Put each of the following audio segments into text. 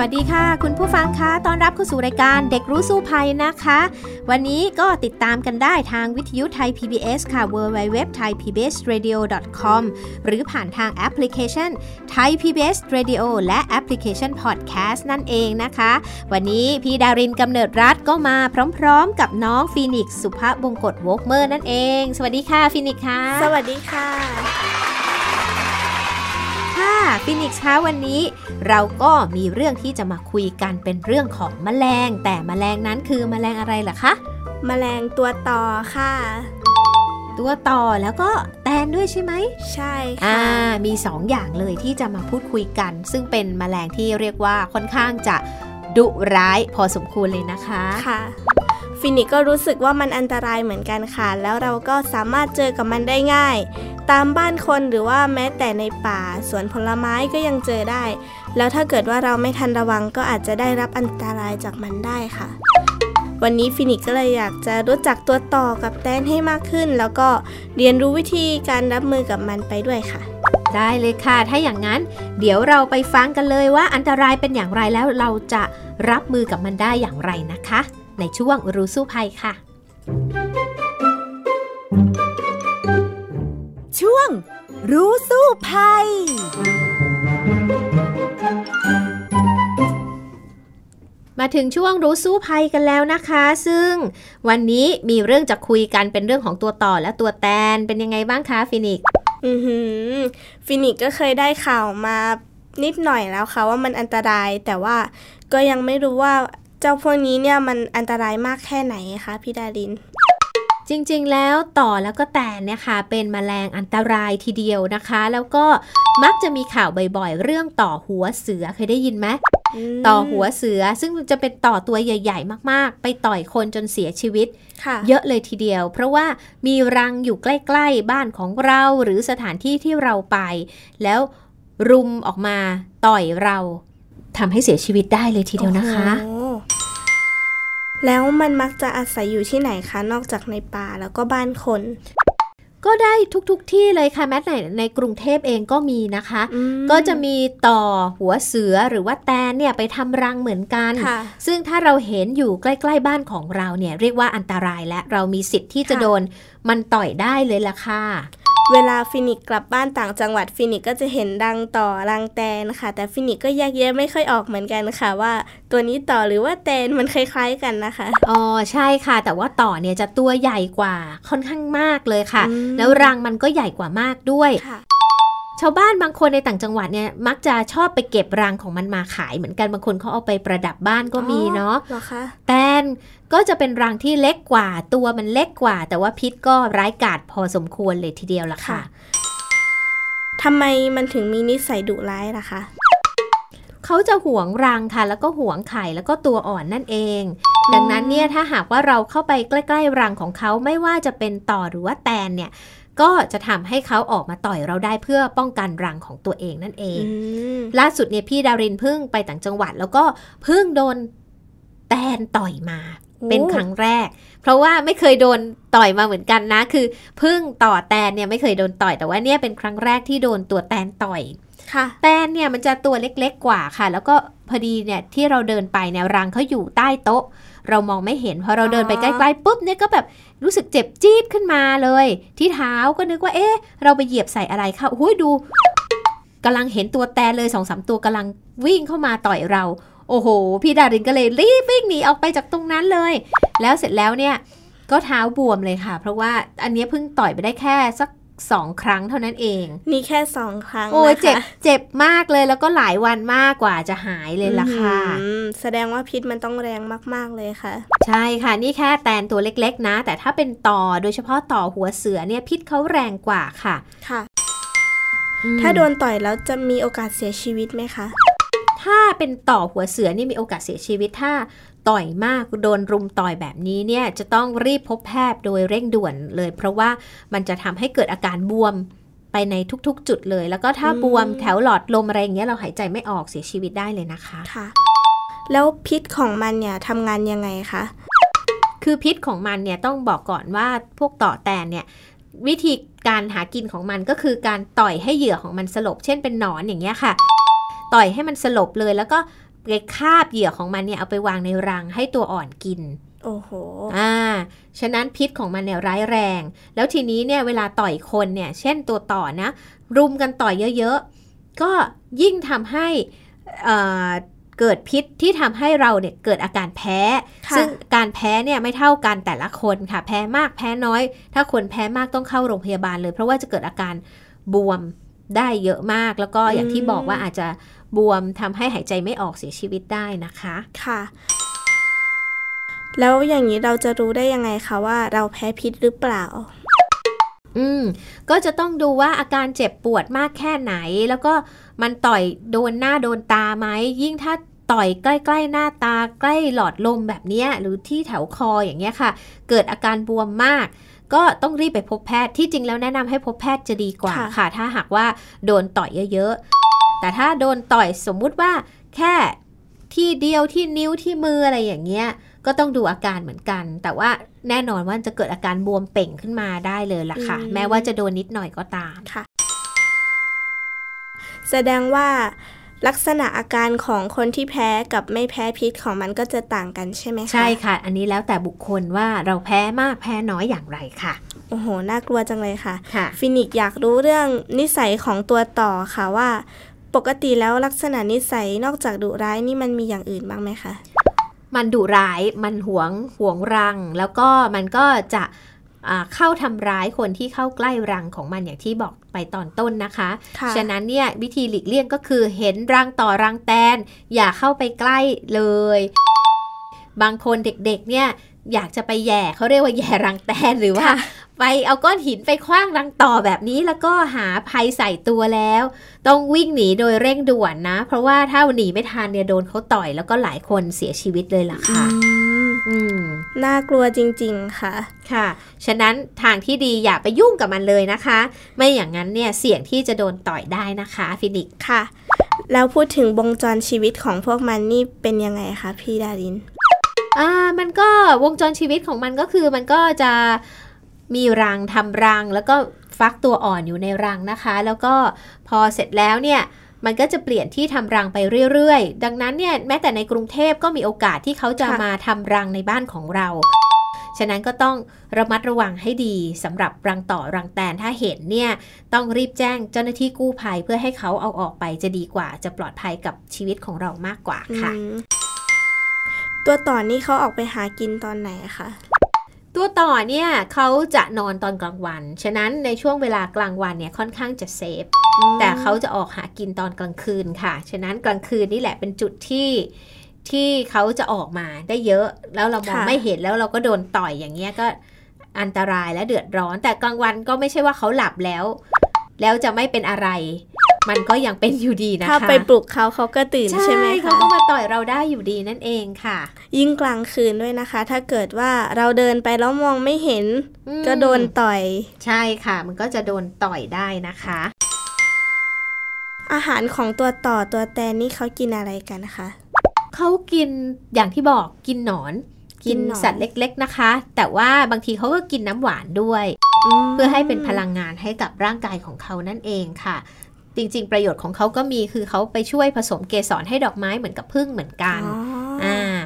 วัสดีค่ะ คุณผู้ฟังคะต้อนรับเข้าสู่รายการเด็กรู้สู้ภัยนะคะ วันนี้ก็ติดตามกันได้ทางวิทยุไทย PBS ค่ะ www thai pbs radio com หรือผ่านทางแอปพลิเคชัน Thai PBS Radio และแอปพลิเคชัน Podcast นั่นเองนะคะ วันนี้พี่ดารินกำเนิดรัฐก็มาพร้อมๆ กับน้องฟีนิกซ์สุภาพบงกตวอกเมอร์นั่นเอง สวัสดีค่ะฟีนิกซ์ค่ะ สวัสดีค่ะ ค่ะฟินิกส์คะวันนี้ เราก็มีเรื่องที่จะมาคุยกันเป็นเรื่องของแมลง แต่แมลงนั้นคือแมลงอะไรล่ะคะแมลงตัวต่อค่ะ ตัวต่อแล้วก็แตนด้วยใช่ไหมใช่ค่ะอ่ามี2 อย่างเลยที่จะมาพูดคุยกัน ซึ่งเป็นแมลงที่เรียกว่าค่อนข้างจะดุร้ายพอสมควรเลยนะคะค่ะ ฟินิกก็รู้สึกว่ามันอันตรายเหมือนกันค่ะ แล้วเราก็สามารถเจอกับมันได้ง่าย ตามบ้านคนหรือว่าแม้แต่ในป่าสวนผลไม้ก็ยังเจอได้ แล้วถ้าเกิดว่าเราไม่ทันระวังก็อาจจะได้รับอันตรายจากมันได้ค่ะ วันนี้ฟินิกก็เลยอยากจะรู้จักตัวต่อกับแตนให้มากขึ้น แล้วก็เรียนรู้วิธีการรับมือกับมันไปด้วยค่ะได้เลยค่ะ ถ้าอย่างนั้น เดี๋ยวเราไปฟังกันเลยว่าอันตรายเป็นอย่างไรแล้วเราจะรับมือกับมันได้อย่างไรนะคะ ในช่วงรู้สู้ภัยค่ะ ช่วงรู้สู้ภัย มาถึงช่วงรู้สู้ภัยกันแล้วนะคะ ซึ่งวันนี้มีเรื่องจะคุยกันเป็นเรื่องของตัวต่อและตัวแตนเป็นยังไงบ้างคะฟินิกอือหือฟินิกก็เคยได้ข่าวมานิดหน่อยแล้วค่ะว่ามันอันตรายแต่ว่าก็ยังไม่รู้ว่า เจ้าพวกนี้เนี่ยมันอันตรายมากแค่ไหนคะพี่ดารินจริงๆ แล้วต่อแล้วก็แตนเนี่ยค่ะเป็นมแมลงอันตรายทีเดียวนะคะ แล้วก็มักจะมีข่าวบ่อยๆ เรื่องต่อหัวเสือเคยได้ยินไหมต่อหัวเสือซึ่งจะเป็นต่อตัวใหญ่ ๆ มากๆ ไปต่อยคนจนเสียชีวิต เยอะเลยทีเดียว เพราะว่ามีรังอยู่ใกล้ ๆ บ้านของเราหรือสถานที่ที่เราไป แล้วรุมออกมาต่อยเราทำให้เสียชีวิตได้เลยทีเดียวนะคะ แล้วมันมักจะอาศัยอยู่ที่ไหนคะ นอกจากในป่าแล้วก็บ้านคน ก็ได้ทุกๆ ที่เลยค่ะแม้แต่ในกรุงเทพเองก็มีนะคะ ก็จะมีต่อหัวเสือหรือว่าแตนเนี่ยไปทำรังเหมือนกัน ซึ่งถ้าเราเห็นอยู่ใกล้ ๆ บ้านของเราเนี่ยเรียกว่าอันตรายและเรามีสิทธิ์ที่จะโดนมันต่อยได้เลยล่ะค่ะ เวลาฟินิกกลับบ้านต่างจังหวัดฟินิกก็จะเห็นรังต่อรังแตนค่ะ แต่ฟินิกก็แยกแยะไม่ค่อยออกเหมือนกันค่ะ ว่าตัวนี้ต่อหรือว่าแตนมันคล้ายๆกันนะคะอ๋อใช่ค่ะ แต่ว่าต่อเนี่ยจะตัวใหญ่กว่าค่อนข้างมากเลยค่ะ แล้วรังมันก็ใหญ่กว่ามากด้วยชาวบ้านบางคนในต่างจังหวัดเนี่ยมักจะชอบไปเก็บรังของมันมาขายเหมือนกันบางคนเขาเอาไปประดับบ้านก็มีเนาะแต นก็จะเป็นรังที่เล็กกว่า ตัวมันเล็กกว่า แต่ว่าพิษก็ร้ายกาจพอสมควรเลยทีเดียวล่ะค่ะทำไมมันถึงมีนิสัยดุร้ายล่ะคะเขาจะหวงรังค่ะ แล้วก็หวงไข่แล้วก็ตัวอ่อนนั่นเอง ดังนั้นเนี่ยถ้าหากว่าเราเข้าไปใกล้ ๆ รังของเขาไม่ว่าจะเป็นต่อหรือว่าแตนเนี่ยก็จะทำให้เขาออกมาต่อยเราได้เพื่อป้องกันรังของตัวเองนั่นเอง ล่าสุดเนี่ยพี่ดารินพึ่งไปต่างจังหวัด แล้วก็พึ่งโดน แตนต่อยมา เป็นครั้งแรก เพราะว่าไม่เคยโดนต่อยมาเหมือนกันนะ คือพึ่งต่อแตนเนี่ยไม่เคยโดนต่อยแต่ว่าเนี่ยเป็นครั้งแรกที่โดนตัวแตนต่อยแตนเนี่ยมันจะตัวเล็กๆกว่าค่ะ แล้วก็พอดีเนี่ยที่เราเดินไปเนี่ยรังเขาอยู่ใต้โต๊ะ เรามองไม่เห็นพอเราเดินไปใกล้ๆปุ๊บเนี่ยก็แบบรู้สึกเจ็บจี๊ดขึ้นมาเลย ที่เท้าก็นึกว่าเอ๊ะ เราไปเหยียบใส่อะไรเข้าหุ้ยดูกำลังเห็นตัวแตนเลยสองสามตัวกำลังวิ่งเข้ามาต่อยเรา โอ้โห พี่ดารินก็เลยรีบวิ่งหนีออกไปจากตรงนั้นเลย แล้วเสร็จแล้วเนี่ยก็เท้าบวมเลยค่ะ เพราะว่าอันนี้เพิ่งต่อยไปได้แค่สักสองครั้งเท่านั้นเอง นี่แค่สองครั้งโอ้เจ็บเจ็บมากเลยแล้วก็หลายวันมากกว่าจะหายเลยล่ะค่ะแสดงว่าพิษมันต้องแรงมาก ๆ เลยค่ะ ใช่ค่ะ นี่แค่แตนตัวเล็ก ๆ นะ แต่ถ้าเป็นต่อโดยเฉพาะต่อหัวเสือเนี่ยพิษเขาแรงกว่าค่ะค่ะ ถ้าโดนต่อยแล้วจะมีโอกาสเสียชีวิตไหมคะ ถ้าเป็นต่อหัวเสือนี่มีโอกาสเสียชีวิตถ้าต่อยมากโดนรุมต่อยแบบนี้เนี่ยจะต้องรีบพบแพทย์โดยเร่งด่วนเลย เพราะว่ามันจะทำให้เกิดอาการบวมไปในทุกๆ จุดเลย แล้วก็ถ้าบวมแถวหลอดลมอะไรอย่างเงี้ยเราหายใจไม่ออกเสียชีวิตได้เลยนะคะค่ะ แล้วพิษของมันเนี่ยทำงานยังไงคะคือพิษของมันเนี่ยต้องบอกก่อนว่าพวกต่อแตนเนี่ยวิธีการหากินของมันก็คือการต่อยให้เหยื่อของมันสลบ เช่นเป็นหนอนอย่างเงี้ยค่ะ ต่อยให้มันสลบเลยแล้วก็ไปคาบเหยื่อของมันเนี่ยเอาไปวางในรังให้ตัวอ่อนกิน โอ้โห อ่า ฉะนั้นพิษของมันเนี่ยร้ายแรง แล้วทีนี้เนี่ยเวลาต่อยคนเนี่ย เช่นตัวต่อนะ รุมกันต่อยเยอะๆ ก็ยิ่งทำให้เอ่อเกิดพิษที่ทำให้เราเนี่ยเกิดอาการแพ้ค่ะซึ่งการแพ้เนี่ยไม่เท่ากันแต่ละคนค่ะ แพ้มากแพ้น้อย ถ้าคนแพ้มากต้องเข้าโรงพยาบาลเลย เพราะว่าจะเกิดอาการบวมได้เยอะมาก แล้วก็อย่างที่บอกว่าอาจจะ บวมทำให้หายใจไม่ออกเสียชีวิตได้นะคะ ค่ะ แล้วอย่างนี้เราจะรู้ได้ยังไงคะว่าเราแพ้พิษหรือเปล่า อืม ก็จะต้องดูว่าอาการเจ็บปวดมากแค่ไหน แล้วก็มันต่อยโดนหน้าโดนตาไหม ยิ่งถ้าต่อยใกล้ๆหน้าตาใกล้หลอดลมแบบเนี้ยหรือที่แถวคออย่างเงี้ยค่ะ เกิดอาการบวมมาก ก็ต้องรีบไปพบแพทย์ที่จริงแล้วแนะนำให้พบแพทย์จะดีกว่าค่ะค่ะถ้าหากว่าโดนต่อยเยอะๆ แต่ถ้าโดนต่อยสมมุติว่าแค่ที่เดียวที่นิ้วที่มืออะไรอย่างเงี้ยก็ต้องดูอาการเหมือนกัน แต่ว่าแน่นอนว่าจะเกิดอาการบวมเป่งขึ้นมาได้เลยล่ะค่ะอืมแม้ว่าจะโดนนิดหน่อยก็ตามค่ะ แสดงว่าลักษณะอาการของคนที่แพ้กับไม่แพ้พิษของมันก็จะต่างกันใช่ไหมคะ ใช่ค่ะ อันนี้แล้วแต่บุคคลว่าเราแพ้มากแพ้น้อยอย่างไรค่ะ โอ้โห น่ากลัวจังเลยค่ะค่ะฟินิกซ์อยากรู้เรื่องนิสัยของตัวต่อค่ะว่า ปกติแล้วลักษณะนิสัยนอกจากดุร้ายนี่มันมีอย่างอื่นบ้างไหมคะ มันดุร้าย มันหวงหวงรัง แล้วก็มันก็จะอ่าเข้าทำร้ายคนที่เข้าใกล้รังของมันอย่างที่บอกไปตอนต้นนะคะค่ะฉะนั้นเนี่ยวิธีหลีกเลี่ยงก็คือเห็นรังต่อรังแตนอย่าเข้าไปใกล้เลย บางคนเด็กๆเนี่ย อยากจะไปแย่เขาเรียกว่าแย่รังแตนหรือว่าไปเอาก้อนหินไปคว้างรังต่อแบบนี้แล้วก็หาภัยใส่ตัวแล้ว ต้องวิ่งหนีโดยเร่งด่วนนะ เพราะว่าถ้าหนีไม่ทันเนี่ยโดนเขาต่อยแล้วก็หลายคนเสียชีวิตเลยล่ะค่ะมอืมน่ากลัวจริง ๆ ค่ะ ค่ะ ฉะนั้นทางที่ดีอย่าไปยุ่งกับมันเลยนะคะ ไม่อย่างนั้นเนี่ยเสี่ยงที่จะโดนต่อยได้นะคะฟินิกซ์ค่ะ แล้วพูดถึงวงจรชีวิตของพวกมันนี่เป็นยังไงคะพี่ดาริน อ่ามันก็วงจรชีวิตของมันก็คือมันก็จะมีรังทำรัง แล้วก็ฟักตัวอ่อนอยู่ในรังนะคะ แล้วก็พอเสร็จแล้วเนี่ยมันก็จะเปลี่ยนที่ทำรังไปเรื่อยๆ ดังนั้นเนี่ยแม้แต่ในกรุงเทพก็มีโอกาสที่เขาจะค่ะมาทำรังในบ้านของเรา ฉะนั้นก็ต้องระมัดระวังให้ดีสำหรับรังต่อรังแตนถ้าเห็นเนี่ยต้องรีบแจ้งเจ้าหน้าที่กู้ภัยเพื่อให้เขาเอาออกไปจะดีกว่าจะปลอดภัยกับชีวิตของเรามากกว่าค่ะอืม ตัวต่อนนี่เขาออกไปหากินตอนไหนอะคะตัวต่อเนี่ยเขาจะนอนตอนกลางวัน ฉะนั้นในช่วงเวลากลางวันเนี่ยค่อนข้างจะเซฟ แต่เขาจะออกหากินตอนกลางคืนค่ะ ฉะนั้นกลางคืนนี่แหละเป็นจุดที่ที่เขาจะออกมาได้เยอะ แล้วเรามองค่ะไม่เห็นแล้วเราก็โดนต่อยอย่างเงี้ยก็อันตรายและเดือดร้อน แต่กลางวันก็ไม่ใช่ว่าเขาหลับแล้ว แล้วจะไม่เป็นอะไร มันก็ยังเป็นอยู่ดีนะคะ ถ้าไปปลุกเขาเขาก็ตื่นใช่ใช่ไหมเขาคะก็มาต่อยเราได้อยู่ดีนั่นเองค่ะ ยิ่งกลางคืนด้วยนะคะ ถ้าเกิดว่าเราเดินไปแล้วมองไม่เห็นอืมก็โดนต่อย ใช่ค่ะ มันก็จะโดนต่อยได้นะคะอาหารของตัวต่อตัวแตนนี่เขากินอะไรกันนะคะ เขากินอย่างที่บอกกินหนอน กิกินนหนอนสัตว์เล็กๆนะคะ แต่ว่าบางทีเขาก็กินน้ำหวานด้วยม เพื่อให้เป็นพลังงานให้กับร่างกายของเขานั่นเองค่ะ จริง ๆ ประโยชน์ของเขาก็มีคือเขาไปช่วยผสมเกสรให้ดอกไม้เหมือนกับพึ่งเหมือนกันอ๋อออ่า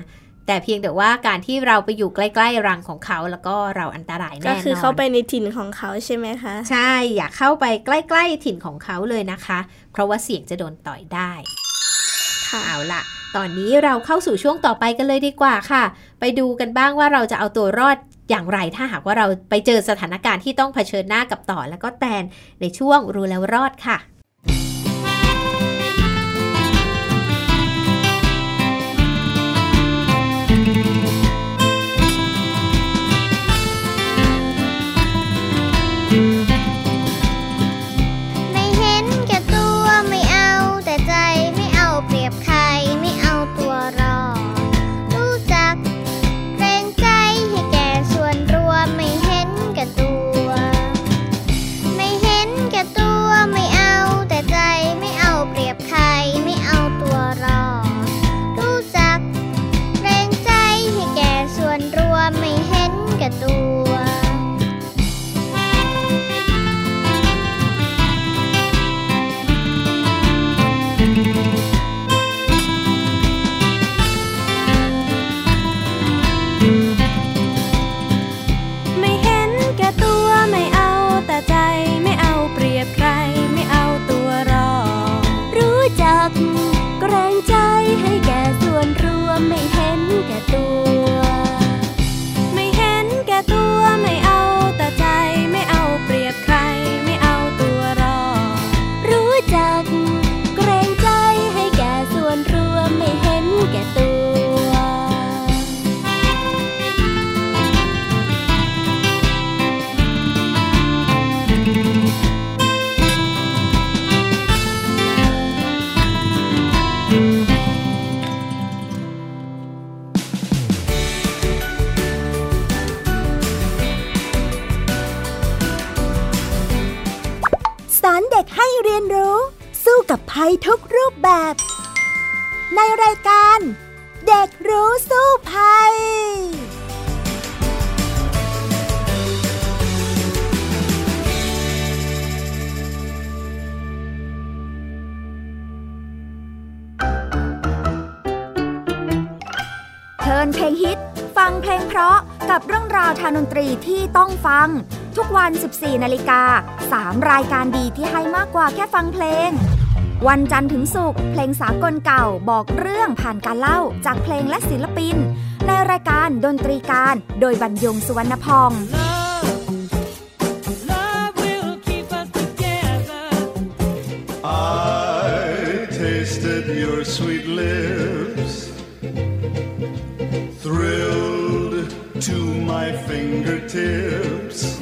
แต่เพียงแต่ว่าการที่เราไปอยู่ใกล้ ๆ รังของเขาแล้วก็เราอันตรายแน่นก็อนคือเข้าไปในถิ่นของเขาใช่ไหมคะ ใช่อย่าเข้าไปใกล้ ๆ ถิ่นของเขาเลยนะคะ เพราะว่าเสี่ยงจะโดนต่อยได้ค่ะเอาล่ะ ตอนนี้เราเข้าสู่ช่วงต่อไปกันเลยดีกว่าค่ะ ไปดูกันบ้างว่าเราจะเอาตัวรอดอย่างไรถ้าหากว่าเราไปเจอสถานการณ์ที่ต้องเผชิญหน้ากับต่อ แล้วก็แตนในช่วงรู้แล้วรอดค่ะ 8 ในรายการ เด็กรู้สู้ภัย เทินเพลงฮิต ฟังเพลงเพราะกับเรื่องราวทางดนตรีที่ต้องฟัง ทุกวัน 14 นาฬิกา 3 รายการดีที่ให้มากกว่าแค่ฟังเพลง วันจันทร์ถึงศุกร์เพลงสากลเก่าบอกเรื่องผ่านการเล่าจากเพลงและศิลปิน ในรายการดนตรีการโดยบรรยงสุวรรณพอง Love love I tasted your sweet lips, thrilled to my fingertips.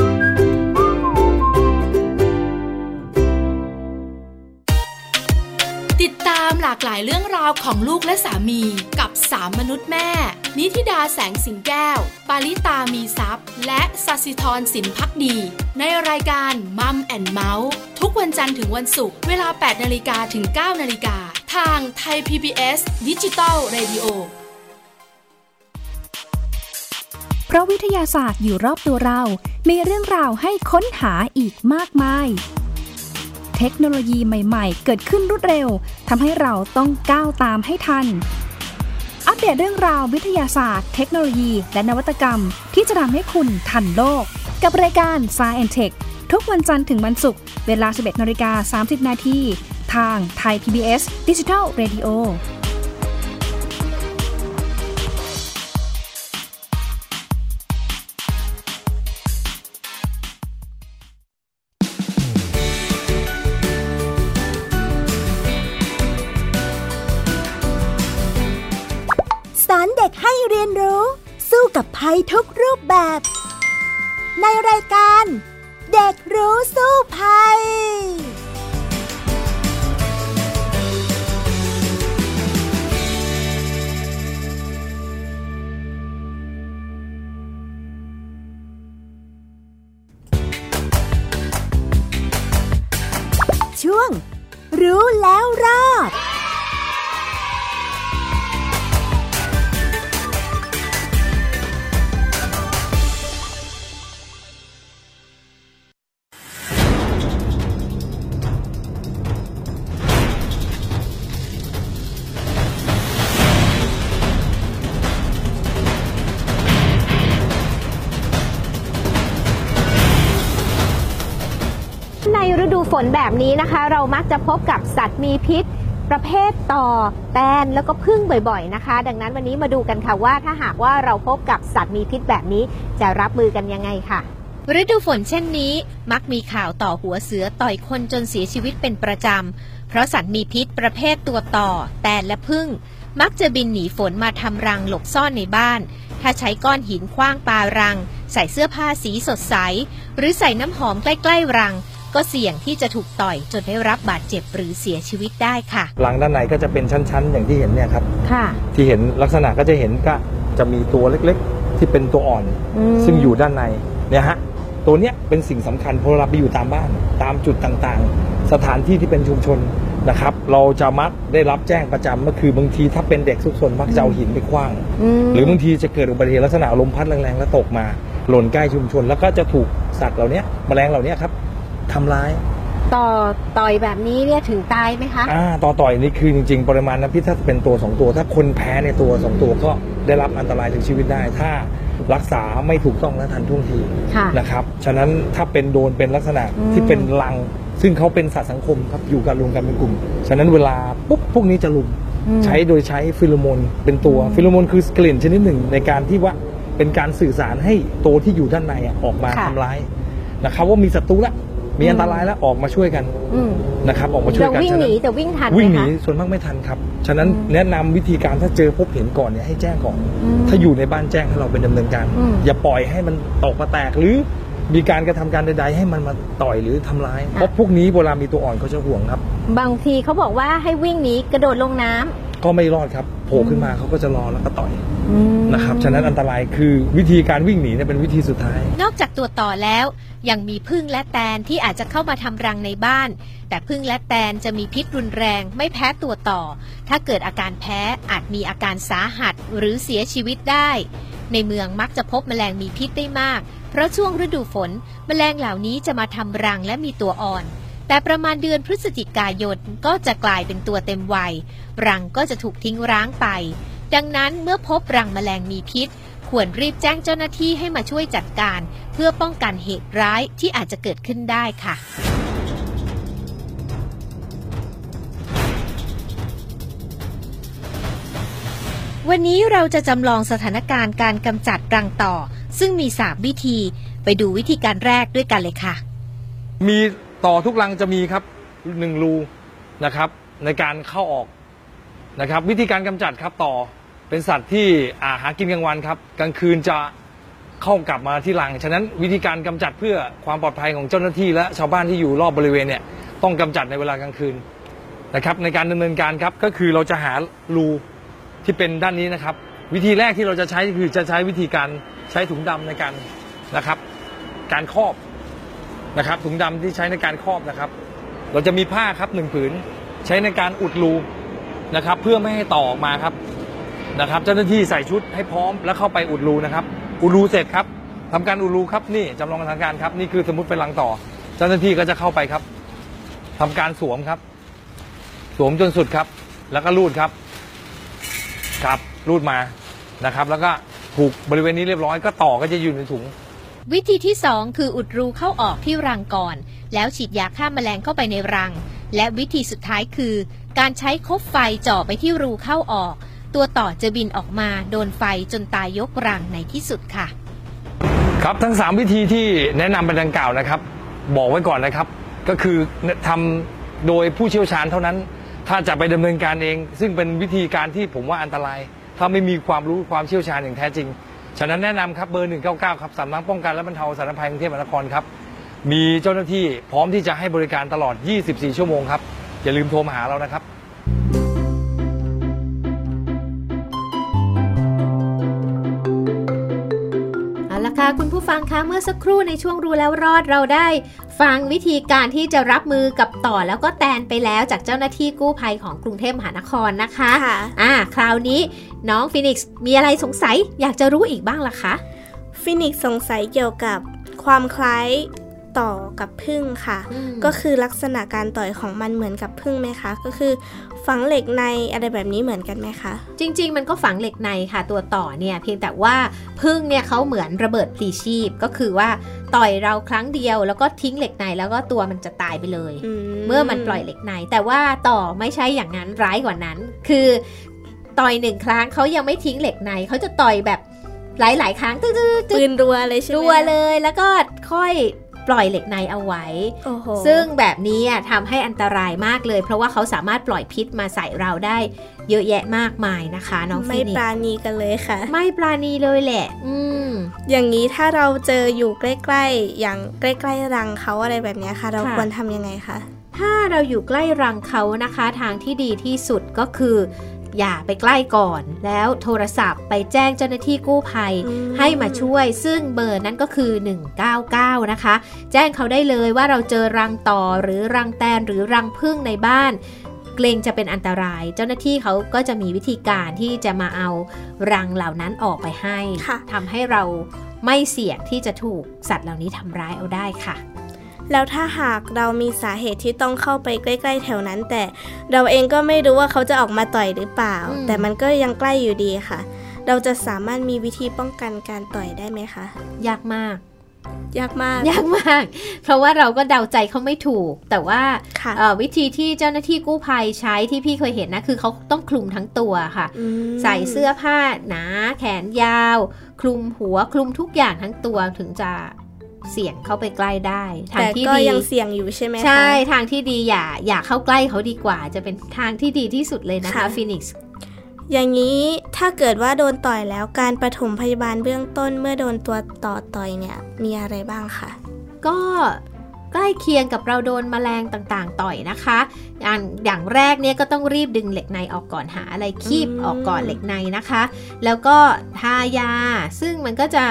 ามหลากหลายเรื่องราวของลูกและสามีกับสามมนุษย์แม่ นิธิดาแสงสิงแก้ว ปาริตามีซัพ์และสัสิธรสินพักดี ในรายการ Mum and Mouth ทุกวันจันทร์ถึงวันศุกร์เวลา 8นาฬิกาถึง 9นาฬิกาทางไทย PBS ดิจิตอล Radio เพราะวิทยาศาสตร์อยู่รอบตัวเรา มีเรื่องราวให้ค้นหาอีกมากมาย เทคโนโลยีใหม่ๆ เกิดขึ้นรวดเร็วทำให้เราต้องก้าวตามให้ทัน อัปเดตเรื่องราววิทยาศาสตร์ เทคโนโลยี และนวัตกรรม ที่จะทำให้คุณทันโลก กับรายการ s c i e n t e c h ทุกวันจันทร์ถึงวันศุกร์เวลา 11นาฬิกา30 นาทีทางไทย PBS Digital Radio ทุกรูปแบบ ในรายการ เด็กรู้สู้ภัย นแบบนี้นะคะ เรามักจะพบกับสัตว์มีพิษ ประเภทต่อแตนแล้วก็พึ่งบ่อยๆนะคะ ดังนั้นวันนี้มาดูกันค่ะว่าถ้าหากว่าเราพบกับสัตว์มีพิษแบบนี้จะรับมือกันยังไงค่ะ ฤดูฝนเช่นนี้ มักมีข่าวต่อหัวเสือต่อยคนจนเสียชีวิตเป็นประจำ เพราะสัตว์มีพิษประเภทตัวต่อ แตนและพึ่ง มักจะบินหนีฝนมาทำรังหลบซ่อนในบ้าน ถ้าใช้ก้อนหินคว้างปารัง ใส่เสื้อผ้าสีสดใส หรือใส่น้ำหอมใกล้ๆรัง ก็เสี่ยงที่จะถูกต่อยจนได้รับบาดเจ็บหรือเสียชีวิตได้ค่ะรังด้านในก็จะเป็นชั้นๆ อย่างที่เห็นเนี่ยครับ ค่ะ ที่เห็นลักษณะก็จะเห็นก็จะมีตัวเล็กๆ ที่เป็นตัวอ่อนซึ่งอยู่ด้านในเนี่ยฮะตัวเนี้ยเป็นสิ่งสำคัญพอเราไปอยู่ตามบ้าน ตามจุดต่างๆ สถานที่ที่เป็นชุมชนนะครับ เราจะมักได้รับแจ้งประจำก็คือบางทีถ้าเป็นเด็กซุกซนมักจะเอาหินไปคว้างหรือบางทีจะเกิดอุบัติเหตุลักษณะลมพัดแรงๆแล้วตกมา หล่นใกล้ชุมชน แล้วก็จะถูกสัตว์เหล่านี้แมลงเหล่านี้ครับ ทำร้าย ต่อต่อยแบบนี้เนี่ยถึงตายไหมคะ อ่าต่อต่อยนี่คือจริง ๆ ปริมาณน้ำพิษถ้าเป็นตัวสองตัว ถ้าคนแพ้ในตัวสองตัวก็ได้รับอันตรายถึงชีวิตได้ ถ้ารักษาไม่ถูกต้องและทันท่วงทีค่ะนะครับฉะนั้นถ้าเป็นโดนเป็นลักษณะอืม ที่เป็นรัง ซึ่งเขาเป็นสัตว์สังคมครับอยู่กันรวมกันเป็นกลุ่ม ฉะนั้นเวลาปุ๊บพวกนี้จะรุม อืม ใช้โดยใช้ฟีโรโมนเป็นตัวฟีโรโมนคือกลิ่นชนิดหนึ่งในการที่ว่าเป็นการสื่อสารให้ตัวที่อยู่ด้านในอะออกมาค่ะ ทำร้ายนะครับว่ามีศัตรูแล้ว มีอันตรายแล้วออกมาช่วยกันอืมนะครับ ออกมาช่วยจะกันวิ่งฉะนั้นีนแต่วิ่งทันไหมวิ่งหนีคะส่วนมากไม่ทันครับ ฉะนั้นแนะนำวิธีการถ้าเจอพบเห็นก่อนเนี่ยให้แจ้งก่อนอืมถ้าอยู่ในบ้านแจ้งให้เราเป็นดำเนินการอืมอย่าปล่อยให้มันตกมาแตกหรือมีการกระทำการใดๆให้มันมาต่อยหรือทำร้ายเพราะพวกนี้เวลามีตัวอ่อนเขาจะห่วงครับ บางทีเขาบอกว่าให้วิ่งหนีกระโดดลงน้ำ ก็ไม่รอดครับโผล่ขึ้นมาเขาก็จะรอแล้วก็ต่อยอืมนะครับฉะนั้นอันตรายคือวิธีการวิ่งหนีเนี่ยเป็นวิธีสุดท้าย นอกจากตัวต่อแล้ว ยังมีพึ่งและแตนที่อาจจะเข้ามาทำรังในบ้าน แต่พึ่งและแตนจะมีพิษรุนแรง ไม่แพ้ตัวต่อ ถ้าเกิดอาการแพ้อาจมีอาการสาหัสหรือเสียชีวิตได้ ในเมืองมักจะพบแมลงมีพิษได้มาก เพราะช่วงฤดูฝน แมลงเหล่านี้จะมาทำรังและมีตัวอ่อน แต่ประมาณเดือนพฤศจิกายนก็จะกลายเป็นตัวเต็มวัย รังก็จะถูกทิ้งร้างไป ดังนั้นเมื่อพบรังแมลงมีพิษ ควรรีบแจ้งเจ้าหน้าที่ให้มาช่วยจัดการ เพื่อป้องกันเหตุร้ายที่อาจจะเกิดขึ้นได้ค่ะวันนี้เราจะจำลองสถานการณ์การกำจัดรังต่อ ซึ่งมีสามวิธี ไปดูวิธีการแรกด้วยกันเลยค่ะ มี ต่อทุกรังจะมีครับหนึ่งรูนะครับ ในการเข้าออกนะครับ วิธีการกำจัดครับต่อเป็นสัตว์ที่อาหากินกลางวันครับ กลางคืนจะเข้ากลับมาที่รัง ฉะนั้นวิธีการกำจัดเพื่อความปลอดภัยของเจ้าหน้าที่ และชาวบ้านที่อยู่รอบบริเวณเนี่ยต้องกำจัดในเวลากลางคืนนะครับ ในการดำเนินการครับก็คือเราจะหารูที่เป็นด้านนี้นะครับ วิธีแรกที่เราจะใช้คือจะใช้วิธีการใช้ถุงดำในการนะครับ การครอบ นะครับถุงดำที่ใช้ในการครอบนะครับ เราจะมีผ้าครับหนึ่งผืน ใช้ในการอุดรูนะครับ เพื่อไม่ให้ต่อออกมาครับนะครับ เจ้าหน้าที่ใส่ชุดให้พร้อมแล้วเข้าไปอุดรูนะครับ อุดรูเสร็จครับทำการอุดรูครับนี่จำลองการทำการณ์ครับนี่คือสมมติเป็นรังต่อ เจ้าหน้าที่ก็จะเข้าไปครับทำการสวมครับ สวมจนสุดครับ แล้วก็รูดครับครับรูดมานะครับ แล้วก็ผูกบริเวณนี้เรียบร้อยก็ต่อก็จะอยู่ในถุง วิธีที่ 2 คืออุดรูเข้าออกที่รังก่อน แล้วฉีดยาฆ่าแมลงเข้าไปในรัง และวิธีสุดท้ายคือ การใช้คบไฟจ่อไปที่รูเข้าออก ตัวต่อจะบินออกมาโดนไฟจนตายยกรังในที่สุดค่ะ ครับทั้ง 3 วิธีที่แนะนำไปดังกล่าวนะครับ บอกไว้ก่อนนะครับ ก็คือทำโดยผู้เชี่ยวชาญเท่านั้น ถ้าจะไปดำเนินการเอง ซึ่งเป็นวิธีการที่ผมว่าอันตราย ถ้าไม่มีความรู้ความเชี่ยวชาญอย่างแท้จริง ฉะนั้นแนะนำครับเบอร์ 199 ครับสำนักป้องกันและบรรเทาสาธารณภัยกรุงเทพมหานครครับ มีเจ้าหน้าที่พร้อมที่จะให้บริการตลอด 24 ชั่วโมงครับ อย่าลืมโทรมาหาเรานะครับ ค่ะ คุณผู้ฟังคะเมื่อสักครู่ในช่วงรู้แล้วรอดเราได้ ฟังวิธีการที่จะรับมือกับต่อแล้วก็แตนไปแล้วจากเจ้าหน้าที่กู้ภัยของกรุงเทพมหานครนะคะค่ะอ่าคราวนี้น้องฟินิกซ์มีอะไรสงสัยอยากจะรู้อีกบ้างล่ะคะฟินิกซ์สงสัยเกี่ยวกับความคล้าย ต่อกับผึ้งค่ะอืมก็คือลักษณะการต่อยของมันเหมือนกับผึ้งไหมคะ ก็คือฝังเหล็กในอะไรแบบนี้เหมือนกันไหมคะ จริง ๆ มันก็ฝังเหล็กในค่ะ ตัวต่อเนี่ยเพียงแต่ว่าพึ่งเนี่ยเขาเหมือนระเบิดพลีชีพ ก็คือว่าต่อยเราครั้งเดียว แล้วก็ทิ้งเหล็กในแล้วก็ตัวมันจะตายไปเลย เมื่อมันปล่อยเหล็กใน แต่ว่าต่อไม่ใช่อย่างนั้นร้ายกว่านั้น คือต่อยหนึ่งครั้งเขายังไม่ทิ้งเหล็กในเขาจะต่อยแบบหลาย ๆ ครั้งตึ๊ดๆๆปืนรัวเลยใช่ไหมรัวเลยแล้วก็ค่อย ปล่อยเหล็กในเอาไว้โอ้โหซึ่งแบบนี้อะทำให้อันตรายมากเลย เพราะว่าเขาสามารถปล่อยพิษมาใส่เราได้เยอะแยะมากมายนะคะ น้องไม่ฟินิปกราณีกันเลยค่ะ ไม่ปราณีเลยแหละ อืมอย่างนี้ถ้าเราเจออยู่ใกล้ๆ อย่างใกล้ๆรังเขาอะไรแบบเนี้ยค่ะ เราค่ะควรทำยังไงคะถ้าเราอยู่ใกล้รังเขานะคะ ทางที่ดีที่สุดก็คือ อย่าไปใกล้ก่อน แล้วโทรศัพท์ไปแจ้งเจ้าหน้าที่กู้ภัยอืมให้มาช่วย ซึ่งเบอร์นั้นก็คือ 199 นะคะ แจ้งเขาได้เลยว่าเราเจอรังต่อหรือรังแตนหรือรังพึ่งในบ้านกรงจะเป็นอันตราย เจ้าหน้าที่เขาก็จะมีวิธีการที่จะมาเอารังเหล่านั้นออกไปให้ค่ะทำให้เราไม่เสี่ยงที่จะถูกสัตว์เหล่านี้ทำร้ายเอาได้ค่ะ แล้วถ้าหากเรามีสาเหตุที่ต้องเข้าไปใกล้ๆแถวนั้น แต่เราเองก็ไม่รู้ว่าเขาจะออกมาต่อยหรือเปล่าอืมแต่มันก็ยังใกล้อยู่ดีค่ะ เราจะสามารถมีวิธีป้องกันการต่อยได้ไหมคะ ยากมากยากมากยากมาก เพราะว่าเราก็เดาใจเขาไม่ถูก แต่ว่าค่ะเอ่อวิธีที่เจ้าหน้าที่กู้ภัยใช้ที่พี่เคยเห็นนะ คือเขาต้องคลุมทั้งตัวค่ะอืมใส่เสื้อผ้าหนา แขนยาว คลุมหัวคลุมทุกอย่างทั้งตัวถึงจะ เสี่ยงเข้าไปใกล้ได้ทางแต่ที่ก็ดียังเสี่ยงอยู่ใช่ไหมคะใช่ทางที่ดีอย่าอย่าเข้าใกล้เขาดีกว่า จะเป็นทางที่ดีที่สุดเลยนะคะค่ะฟินิกซ์อย่างนี้ถ้าเกิดว่าโดนต่อยแล้วการปฐมพยาบาลเบื้องต้นเมื่อโดนตัวต่อต่อยเนี่ยมีอะไรบ้างคะก็ใกล้เคียงกับเราโดนแมลงต่างๆ ต่อยนะคะอย่างอย่างแรกเนี่ยก็ต้องรีบดึงเหล็กในออกก่อนหาอะไรคีบอืมออกก่อนเหล็กในนะคะ แล้วก็ทายา ซึ่งมันก็จะ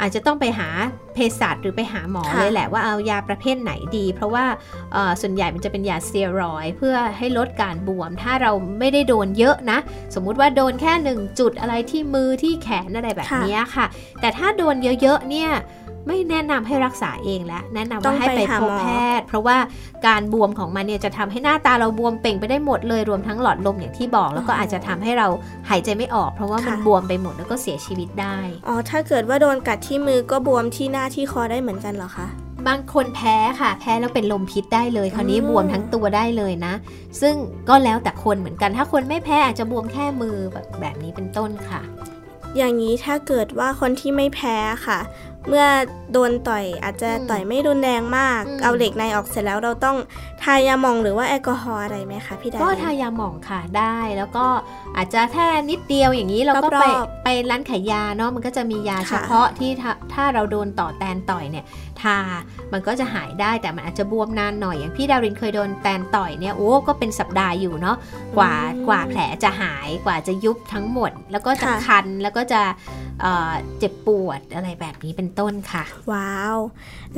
อาจจะต้องไปหาเภสัชหรือไปหาหมอเลยแหละว่าเอายาประเภทไหนดี เพราะว่าเอ่อส่วนใหญ่มันจะเป็นยาสเตียรอยด์เพื่อให้ลดการบวม ถ้าเราไม่ได้โดนเยอะนะ สมมุติว่าโดนแค่หนึ่งจุดอะไรที่มือที่แขนอะไรแบบเนี้ยค่ะ แต่ถ้าโดนเยอะๆเนี่ยไม่แนะนำให้รักษาเองแล้วแนะนำต้อว่างให้ไปไปหาพบหมอแพทย์ เพราะว่าการบวมของมันเนี่ยจะทำให้หน้าตาเราบวมเป่งไปได้หมดเลยรวมทั้งหลอดลมอย่างที่บอก แล้วก็อาจจะทำให้เราหายใจไม่ออก เพราะว่ามันบวมไปหมดแล้วก็เสียชีวิตได้อ๋อถ้าเกิดว่าโดนกัดที่มือก็บวมที่หน้าที่คอได้เหมือนกันเหรอคะบางคนแพ้ค่ะ แพ้แล้วเป็นลมพิษได้เลย คราวนี้อืมบวมทั้งตัวได้เลยนะ ซึ่งก็แล้วแต่คนเหมือนกัน ถ้าคนไม่แพ้อาจจะบวมแค่มือแบบแบบนี้เป็นต้นค่ะ อย่างนี้ถ้าเกิดว่าคนที่ไม่แพ้ค่ะ เมื่อโดนต่อยอาจจะอืมต่อยไม่รุนแรงมากอืมเอาเหล็กในออกเสร็จแล้วเราต้องทายาหมองหรือว่าแอลกอฮอล์อะไรไหมคะพี่ดาก็รินทายาหมองค่ะได้แล้วก็อาจจะแค่นิดเดียวอย่างนี้เราก็ไปรอบไปร้านขายยาเนาะมันก็จะมียาค่ะเฉพาะที่ถ้าถ้าเราโดนต่อแตนต่อยเนี่ยทา มันก็จะหายได้แต่มันอาจจะบวมนานหน่อยอย่างพี่ดารินเคยโดนแตนต่อยเนี่ยโอ้ก็เป็นสัปดาห์อยู่เนาะกว่ากว่าแผลจะหายกว่าจะยุบทั้งหมด แล้วก็จะคันแล้วก็จะเอ่อเจ็บปวดอะไรแบบนี้เป็นต้นค่ะ ว้าว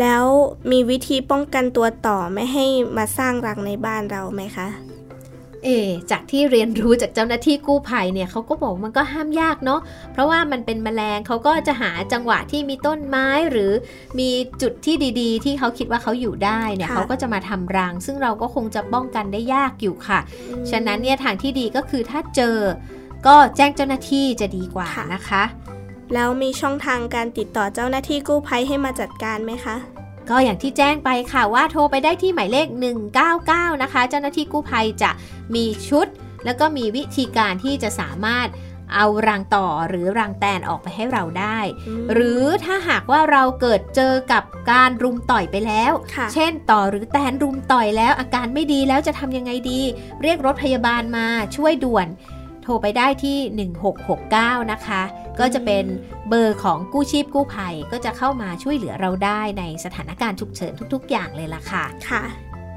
แล้วมีวิธีป้องกันตัวต่อไม่ให้มาสร้างรังในบ้านเราไหมคะเออจากที่เรียนรู้จากเจ้าหน้าที่กู้ภัยเนี่ยเขาก็บอกมันก็ห้ามยากเนาะเพราะว่ามันเป็นแมลงเขาก็จะหาจังหวะที่มีต้นไม้หรือมีจุดที่ดีๆ ที่เขาคิดว่าเขาอยู่ได้เนี่ยค่ะเขาก็จะมาทำรัง ซึ่งเราก็คงจะป้องกันได้ยากอยู่ค่ะ ฉะนั้นเนี่ยทางที่ดีก็คือถ้าเจอ ก็แจ้งเจ้าหน้าที่จะดีกว่านะคะ แล้วมีช่องทางการติดต่อเจ้าหน้าที่กู้ภัยให้มาจัดการไหมคะ ก็อย่างที่แจ้งไปค่ะว่าโทรไปได้ที่หมายเลข 199 นะคะ เจ้าหน้าที่กู้ภัยจะมีชุด แล้วก็มีวิธีการที่จะสามารถเอารังต่อหรือรังแตนออกไปให้เราได้ หรือถ้าหากว่าเราเกิดเจอกับการรุมต่อยไปแล้วค่ะเช่นต่อหรือแตนรุมต่อยแล้วอาการไม่ดีแล้วจะทำยังไงดี เรียกรถพยาบาลมาช่วยด่วน โทรไปได้ที่ 1669 นะคะ ก็จะเป็นเบอร์ของกู้ชีพกู้ภัย ก็จะเข้ามาช่วยเหลือเราได้ในสถานการณ์ฉุกเฉินทุก ๆ อย่างเลยล่ะค่ะ ค่ะ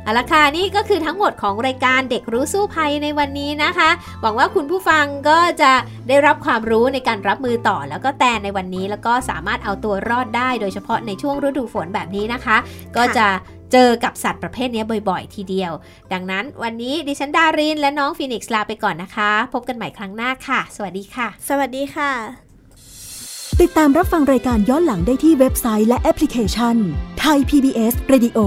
เอาละค่ะนี่ก็คือทั้งหมดของรายการเด็กรู้สู้ภัยในวันนี้นะคะ หวังว่าคุณผู้ฟังก็จะได้รับความรู้ในการรับมือต่อแล้วก็แตนในวันนี้แล้วก็สามารถเอาตัวรอดได้ โดยเฉพาะในช่วงฤดูฝนแบบนี้นะคะ ก็จะ เจอกับสัตว์ประเภทนี้บ่อยๆ ทีเดียว ดังนั้นวันนี้ดิฉันดารินและน้องฟีนิกซ์ลาไปก่อนนะคะ พบกันใหม่ครั้งหน้าค่ะ สวัสดีค่ะ สวัสดีค่ะ ติดตามรับฟังรายการย้อนหลังได้ที่เว็บไซต์และแอปพลิเคชันไทย PBS Radio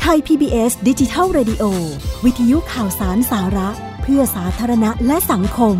ไทย PBS ดิจิทัล Radio วิทยุข่าวสารสาระ เพื่อสาธารณะและสังคม